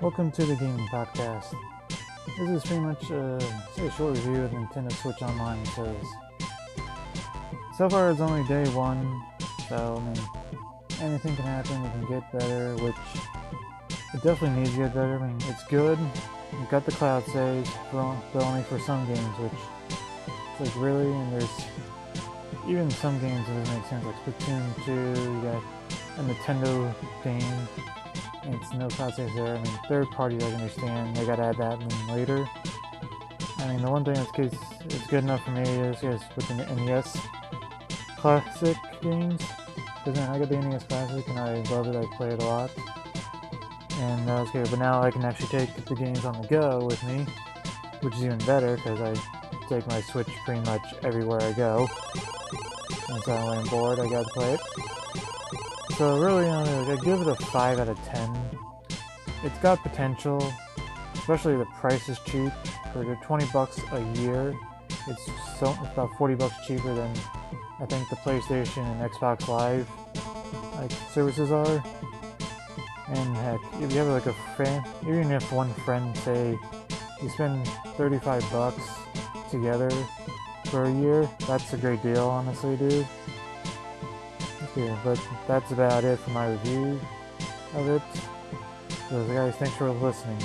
Welcome to the Gaming Podcast. This is pretty much say a short review of Nintendo Switch Online service. So far, it's only day one, so I mean, anything can happen. It can get better, which it definitely needs to get better. I mean, it's good. You've got the cloud saves, but only for some games, which it's like really, and there's even some games that doesn't make sense, like Splatoon 2. You got a Nintendo game it's no saves there. I mean, third parties I understand. They gotta add that in later. I mean, the one thing that's good, it's good enough for me is, is with the NES Classic games. Because I got the NES Classic and I love it. I play it a lot. And that was good. But now I can actually take the games on the go with me, which is even better because I take my Switch pretty much everywhere I go. And so when I'm bored, I gotta play it. So really, I give it a 5 out of 10. It's got potential, especially the price is cheap. For 20 bucks a year, it's so it's about 40 bucks cheaper than I think the PlayStation and Xbox Live like services are. And heck, if you have like a friend, even if one friend say you spend 35 bucks together for a year, that's a great deal, honestly, dude. But that's about it for my review of it. So guys, thanks for listening.